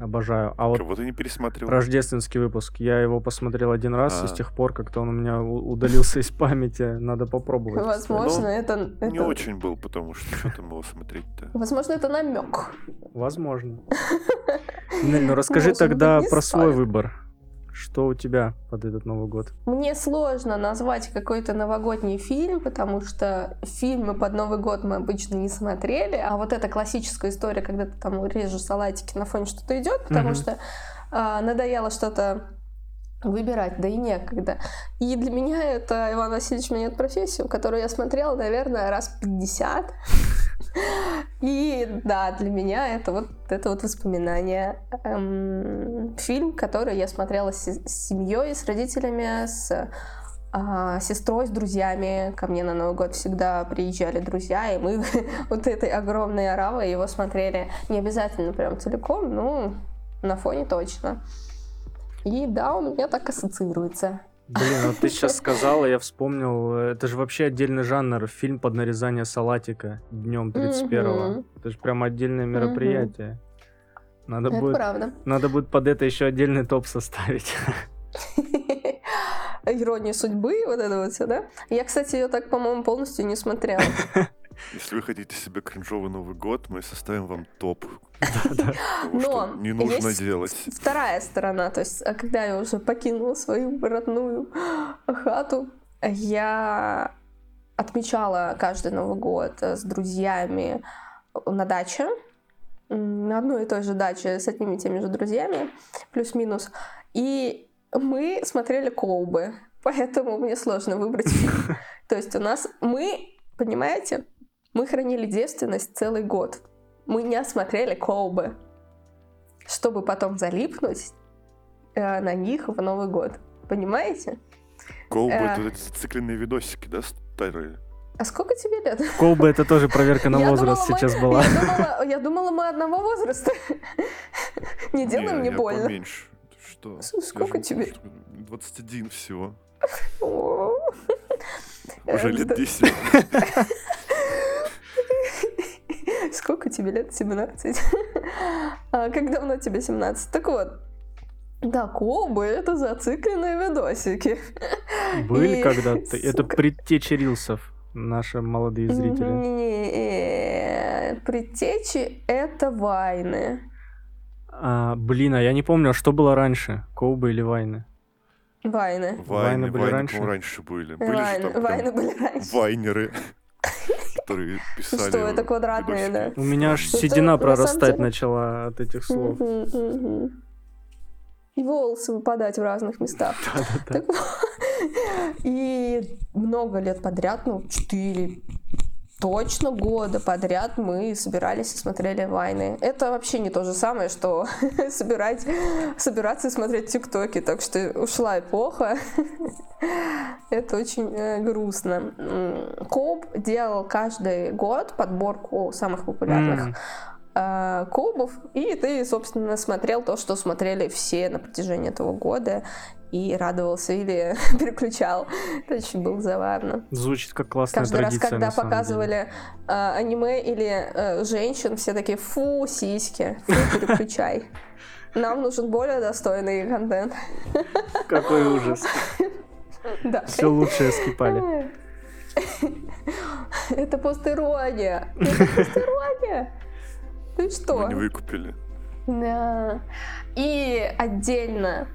Обожаю. А вот Кого ты не пересматривал? рождественский выпуск, я его посмотрел один раз, и с А. тех пор как-то он у меня удалился из памяти. Надо попробовать. Возможно, Ну, это, Не это- очень был, потому что что там его смотреть-то? Возможно, это намек. Возможно. Нель, ну расскажи тогда не про свой выбор. Что у тебя под этот Новый год? Мне сложно назвать какой-то новогодний фильм, потому что фильмы под Новый год мы обычно не смотрели, а вот эта классическая история, когда ты там режешь салатики на фоне что-то идет, потому Мгм. что а, надоело что-то выбирать, да и некогда. И для меня это Иван Васильевич меняет профессию, которую я смотрела, наверное, раз 50. И да, для меня это вот это вот воспоминание. Эм, фильм, который я смотрела с, с семьей, с родителями, с а, сестрой, с друзьями. Ко мне на Новый год всегда приезжали друзья, и мы вот этой огромной оравой его смотрели. Не обязательно прям целиком, ну, на фоне точно. И да, у меня так ассоциируется. Блин, вот ты сейчас сказала, я вспомнил, э, это же вообще отдельный жанр, фильм под нарезание салатика днем 31-го. Мгм. Это же прям отдельное мероприятие. Надо Это будет, правда. надо будет под это еще отдельный топ составить. Ирония судьбы, вот это вот все, да? Я, кстати, ее так, по-моему, полностью не смотрела. Если вы хотите себе кринжовый Новый год, мы составим вам топ. Но не нужно делать. Вторая сторона, то есть, а когда я уже покинула свою родную хату, я отмечала каждый Новый год э, с друзьями на даче, на одной и той же даче с одними и теми же друзьями, плюс-минус. И мы смотрели колбы, поэтому мне сложно выбрать фильм. То есть у нас мы, понимаете, мы хранили девственность целый год. Мы не смотрели колбы, чтобы потом залипнуть э, на них в Новый год. Понимаете? Колбы, Э. это эти зацикленные видосики, да, старые? А сколько тебе лет? Колба это тоже проверка на возраст сейчас была. Я думала, мы одного возраста. Не делай мне больно. поменьше. Что? Сколько тебе? 21 всего. Уже Э, лет да. 10. Сколько тебе лет? 17. А как давно тебе 17? Так вот, да, колбы — это зацикленные видосики. Были И, когда-то. Это предтечи рилсов, наши молодые зрители. Нет, предтечи — это вайны. А, блин, а я не помню, а что было раньше? Колбы или вайны? Вайны. Вайны Вайны, были вайны, раньше? раньше были. Были же Вайны, там вайны были раньше. вайнеры, которые писали Что, это квадратные, видосики. У меня аж Ну, седина прорастать начала от этих слов. И волосы выпадать в разных местах. Да-да-да. Так вот. И много лет подряд, ну, четыре точно года подряд мы собирались и смотрели войны. Это вообще не то же самое, что собирать, собираться и смотреть тиктоки. Так что ушла эпоха. Это очень э, грустно. Коуп делал каждый год подборку самых популярных М, э, клубов, и ты, собственно, смотрел то, что смотрели все на протяжении этого года, и радовался или переключал. Это очень было забавно. Звучит как классная Каждый раз, традиция, когда на самом деле. показывали э, аниме или э, женщин, все такие, фу, сиськи, фу, переключай. Нам нужен более достойный контент. Какой ужас. Да. Все лучшее скипали. Это постирония. Это постирония. Ты что? Мы не выкупили. Да. И отдельно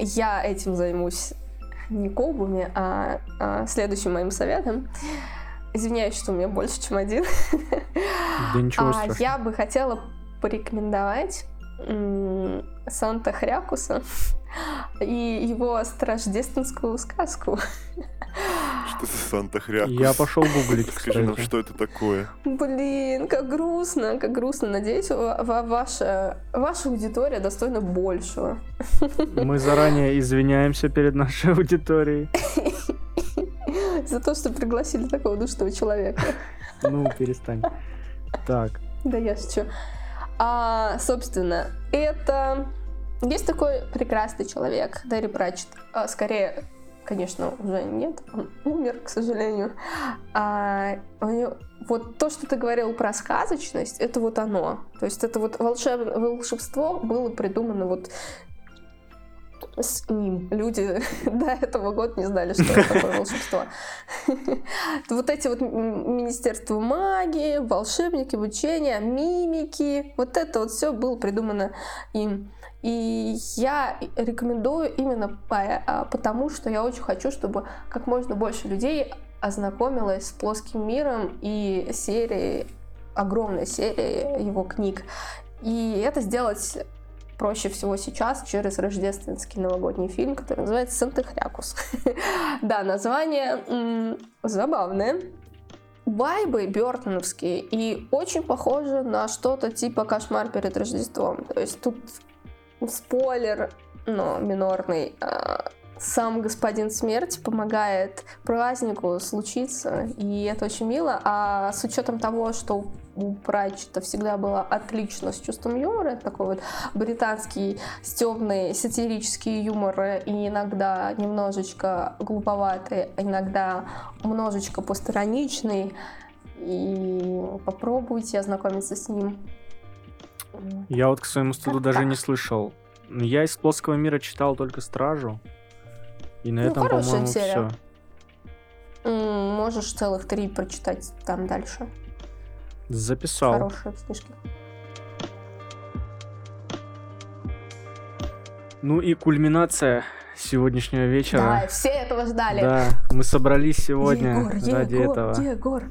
я этим займусь не колбами, а, а следующим моим советом. Извиняюсь, что у меня больше, чем один. Да ничего А, страшного. я бы хотела порекомендовать Санта Хрякуса и его рождественскую сказку. Что за Санта-Хрякус? Я пошел гуглить, Скажи нам, что это такое? Блин, как грустно, как грустно. Надеюсь, ва- ва- ваша, ваша аудитория достойна большего. Мы заранее извиняемся перед нашей аудиторией. За то, что пригласили такого душного человека. Ну, перестань. Так, Да я шучу. А, собственно, это... Есть такой прекрасный человек, Дэри Пратчет. А, скорее, конечно, уже нет, он умер, к сожалению. А, у него, вот то, что ты говорил про сказочность, это вот оно. То есть это вот волшеб, волшебство было придумано вот с ним. Люди до этого года не знали, что это такое волшебство. Вот эти вот Министерство магии, волшебники, обучения, мимики, вот это вот все было придумано им. И я рекомендую именно а, потому, что я очень хочу, чтобы как можно больше людей ознакомилась с плоским миром и серией, огромной серией его книг. И это сделать проще всего сейчас через рождественский новогодний фильм, который называется «Санта-Хрякус». Да, название забавное. Вайбы бертоновские и очень похожи на что-то типа «Кошмар перед Рождеством». То есть тут спойлер, но минорный, а, сам господин смерть помогает празднику случиться, и это очень мило. А с учетом того, что у Пратчета всегда было отлично с чувством юмора, это такой вот британский стебный сатирический юмор, и иногда немножечко глуповатый, иногда немножечко постраничный, и попробуйте ознакомиться с ним. Я вот к своему стыду даже не слышал. Я из плоского мира читал только Стражу. И на ну, этом, по-моему, все. Можешь целых три прочитать там дальше. Записал. Хорошие книжки. Ну и кульминация сегодняшнего вечера. Да, все этого ждали. Да, мы собрались сегодня Егор, ради Егор, этого. Егор,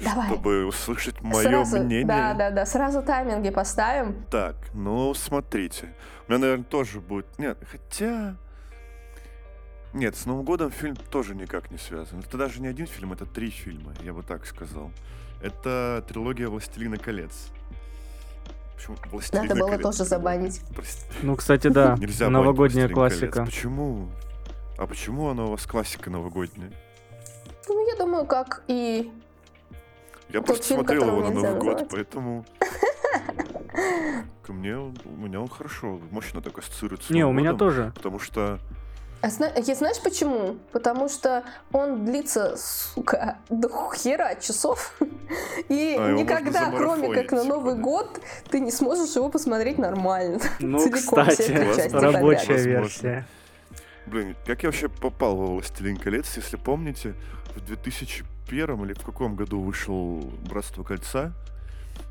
Давай. Чтобы услышать мое сразу, мнение. Да, да, да. Сразу тайминги поставим. Так, ну смотрите. У меня, наверное, тоже будет. Нет, хотя. Нет, с Новым годом фильм тоже никак не связан. Это даже не один фильм, это три фильма, я бы так сказал. Это трилогия «Властелина колец». Почему Властелина Надо было колец, тоже забанить. Прости. Ну, кстати, да. Нельзя Новогодняя классика. Колец. Почему? А почему она у вас классика новогодняя? Ну, я думаю, как и я просто фильм, смотрел его на Новый назвать. год, поэтому... Ко мне, у меня он хорошо, мощно так ассоциируется. Не, у меня тоже. Потому что а зна- я знаешь почему? Потому что он длится, сука, до хера часов. И а никогда, кроме как на Новый типа, год, ты не сможешь его посмотреть нормально. Ну, Целиком, кстати, рабочая версия. Блин, как я вообще попал во «Властелин колец», если помните, в 2001 или в каком году вышел «Братство кольца»,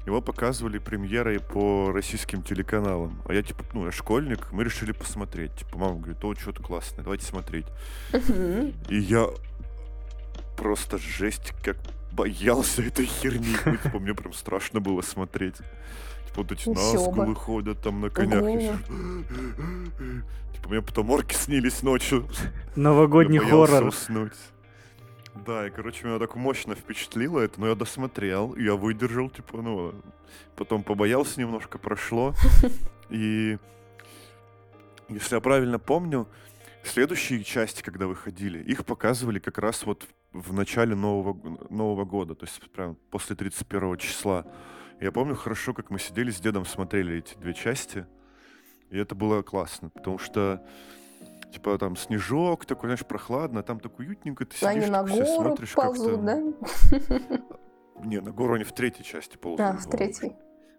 его показывали премьерой по российским телеканалам. А я, типа, ну, я школьник, мы решили посмотреть. Типа, мама говорит, о, что-то классное, давайте смотреть. И я просто жесть как боялся этой херни. Ну, типа, мне прям страшно было смотреть. Типа, вот эти назгулы ходят там на конях. Типа, мне потом орки снились ночью. Новогодний хоррор. уснуть. Да, и, короче, меня так мощно впечатлило это, но я досмотрел, я выдержал, типа, ну, потом побоялся немножко, прошло. И, если я правильно помню, следующие части, когда выходили, их показывали как раз вот в начале Нового, Нового года, то есть прям после 31 числа. Я помню хорошо, как мы сидели с дедом, смотрели эти две части, и это было классно, потому что типа там снежок такой, знаешь, прохладно, а там так уютненько, ты сидишь, на гору смотришь ползут, да? Не, на гору они в третьей части ползут. А, в третьей.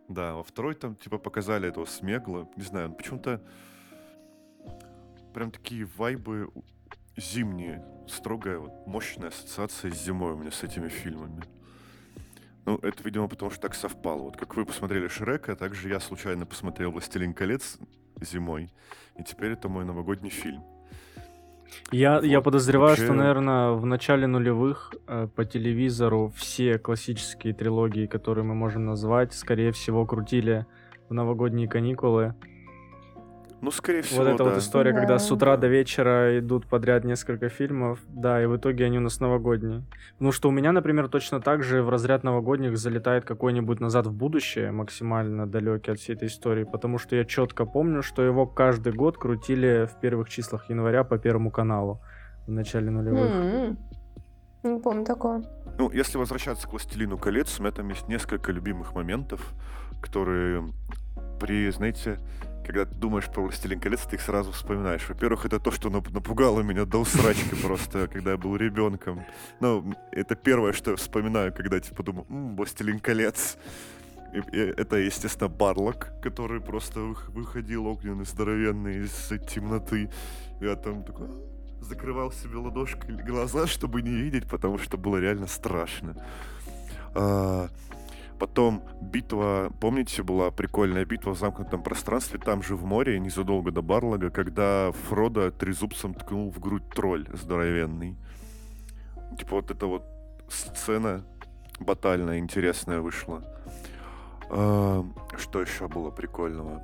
Да, во второй там, типа, показали этого смегла. Не знаю, почему-то прям такие вайбы зимние. Строгая, вот, мощная ассоциация с зимой у меня с этими фильмами. Ну, это, видимо, потому что так совпало. Вот как вы посмотрели Шрека, так же я случайно посмотрел «Властелин колец» зимой. И теперь это мой новогодний фильм. Я, вот. я подозреваю, Вообще... что, наверное, в начале нулевых э, по телевизору все классические трилогии, которые мы можем назвать, скорее всего, крутили в новогодние каникулы. Ну, скорее всего, Вот эта да. вот история, да. когда с утра до вечера идут подряд несколько фильмов, да, и в итоге они у нас новогодние. Ну, что у меня, например, точно так же в разряд новогодних залетает какой-нибудь «Назад в будущее», максимально далекий от всей этой истории, потому что я четко помню, что его каждый год крутили в первых числах января по Первому каналу в начале нулевых. Mm-hmm. Не помню такого. Ну, если возвращаться к «Властелину колец», у меня там есть несколько любимых моментов, которые при, знаете, когда ты думаешь про «Властелин колец», ты их сразу вспоминаешь. Во-первых, это то, что нап- напугало меня до усрачки просто, когда я был ребенком. Ну, это первое, что я вспоминаю, когда типа думаю, «М, «Властелин колец». И- и это, естественно, Барлок, который просто вых- выходил огненный, здоровенный из темноты. Я там такой «А». закрывал себе ладошкой глаза, чтобы не видеть, потому что было реально страшно. А, Потом битва, помните, была прикольная битва в замкнутом пространстве, там же в море, незадолго до Барлога, когда Фродо трезубцем ткнул в грудь тролль здоровенный. Типа вот эта вот сцена батальная, интересная вышла. А, Что еще было прикольного?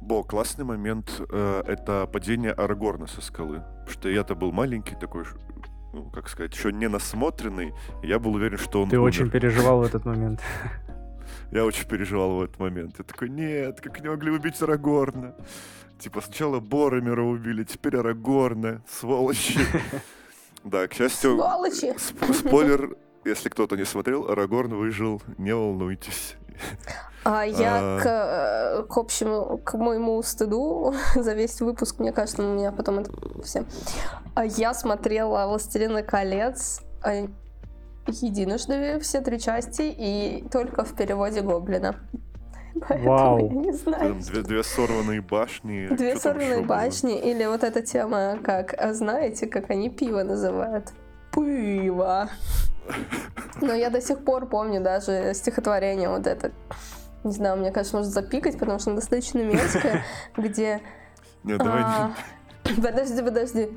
Бо, классный момент э, это падение Арагорна со скалы. Потому что я-то был маленький такой, ну, как сказать, еще не насмотренный. Я был уверен, что он Ты умер. очень переживал в этот момент. Я очень переживал в этот момент. Я такой, нет, как не могли убить Арагорна? Типа сначала Боромера убили, теперь Арагорна, сволочи. Да, к счастью, Сволочи! сп- спойлер, если кто-то не смотрел, Арагорн выжил, не волнуйтесь. А я А. к, э, к общему, к моему стыду за весь выпуск, мне кажется, у меня потом это все. А Я смотрела «Властелина колец» э, единожды все три части и только в переводе Гоблина. Поэтому Вау. я не знаю. Там две, две сорванные башни. Две сорванные ещё было? башни или вот эта тема, как, а знаете, как они пиво называют? Пиво. Но я до сих пор помню даже стихотворение вот это. Не знаю, мне кажется, может запикать, потому что оно достаточно мерзкое, где... Нет, давай не- а, Подожди, подожди.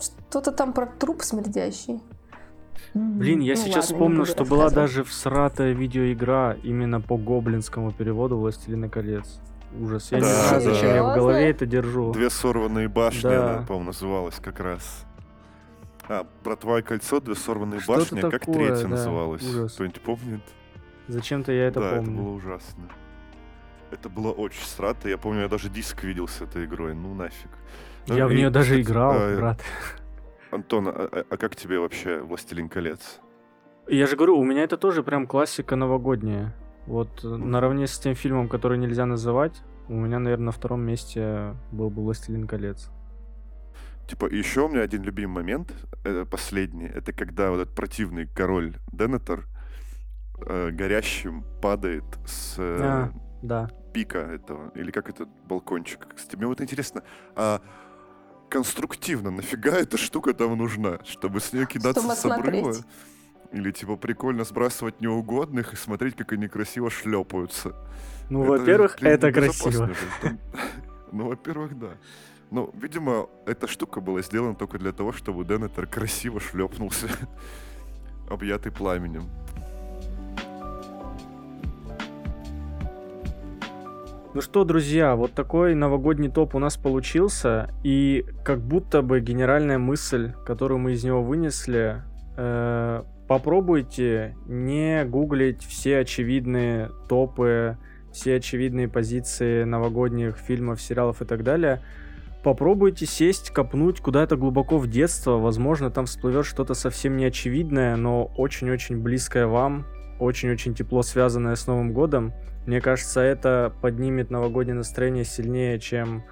Что-то там про труп смердящий. Блин, я Ну сейчас ладно, не вспомнил, что была даже всратая видеоигра именно по гоблинскому переводу «Властелина колец». Ужас. Я не Да, знаю, да. зачем я в голове это держу. Две сорванные башни, Да. она, по-моему, называлась как раз. А, про твое кольцо, две сорванные Что-то башни, как такое, третья да, называлась? ужас. Кто-нибудь помнит? Зачем-то я это да, это помню. было ужасно. Это было очень срато. Я помню, я даже диск видел с этой игрой. Ну нафиг. Ну, Я в и, нее даже кстати, играл, а, брат. Антон, а, а- а как тебе вообще «Властелин колец»? Я же говорю, у меня это тоже прям классика новогодняя. Вот э, наравне с тем фильмом, который нельзя называть, у меня, наверное, на втором месте был бы «Властелин колец». Типа, еще у меня один любимый момент, э, последний, это когда вот этот противный король Денетер э, горящим падает с э, А. Да. пика этого, или как это, балкончик. Кстати, мне вот интересно, а конструктивно нафига эта штука там нужна? Чтобы с нее кидаться Чтобы с обрыва? смотреть. Или типа прикольно сбрасывать неугодных и смотреть, как они красиво шлепаются? Ну, Это, во-первых, блин, это красиво. Ну, во-первых, да. Ну, видимо, эта штука была сделана только для того, чтобы Денетер красиво шлепнулся, объятый пламенем. Ну что, друзья, вот такой новогодний топ у нас получился, и как будто бы генеральная мысль, которую мы из него вынесли, э, попробуйте не гуглить все очевидные топы, все очевидные позиции новогодних фильмов, сериалов и так далее. Попробуйте сесть, копнуть куда-то глубоко в детство, возможно, там всплывет что-то совсем неочевидное, но очень-очень близкое вам, очень-очень тепло связанное с Новым годом. Мне кажется, это поднимет новогоднее настроение сильнее, чем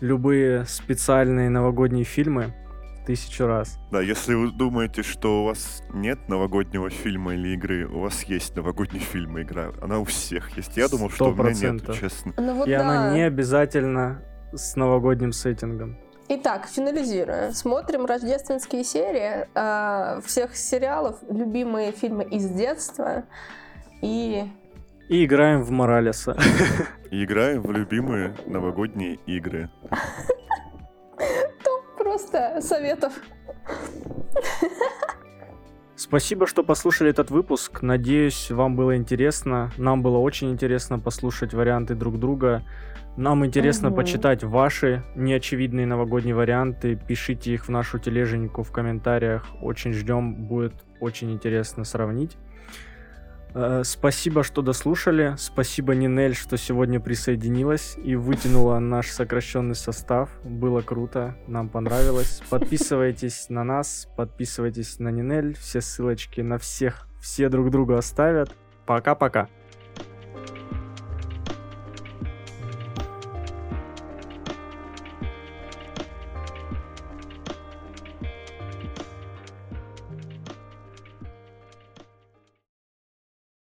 любые специальные новогодние фильмы в тысячу раз. Да, если вы думаете, что у вас нет новогоднего фильма или игры, у вас есть новогодний фильм и игра. Она у всех есть. Я думал, что у меня нет, 100%. честно. Ну вот И она да. не обязательно с новогодним сеттингом. Итак, финализируя. Смотрим рождественские серии э, всех сериалов, любимые фильмы из детства. И И играем в Моралеса. И играем в любимые новогодние игры. просто советов. Спасибо, что послушали этот выпуск. Надеюсь, вам было интересно. Нам было очень интересно послушать варианты друг друга. Нам интересно Мгм. почитать ваши неочевидные новогодние варианты. Пишите их в нашу тележеньку в комментариях. Очень ждем. Будет очень интересно сравнить. Э, Спасибо, что дослушали. Спасибо, Нинель, что сегодня присоединилась и вытянула наш сокращенный состав. Было круто, нам понравилось. Подписывайтесь на нас, подписывайтесь на Нинель. Все ссылочки на всех, все друг другу оставят. Пока-пока.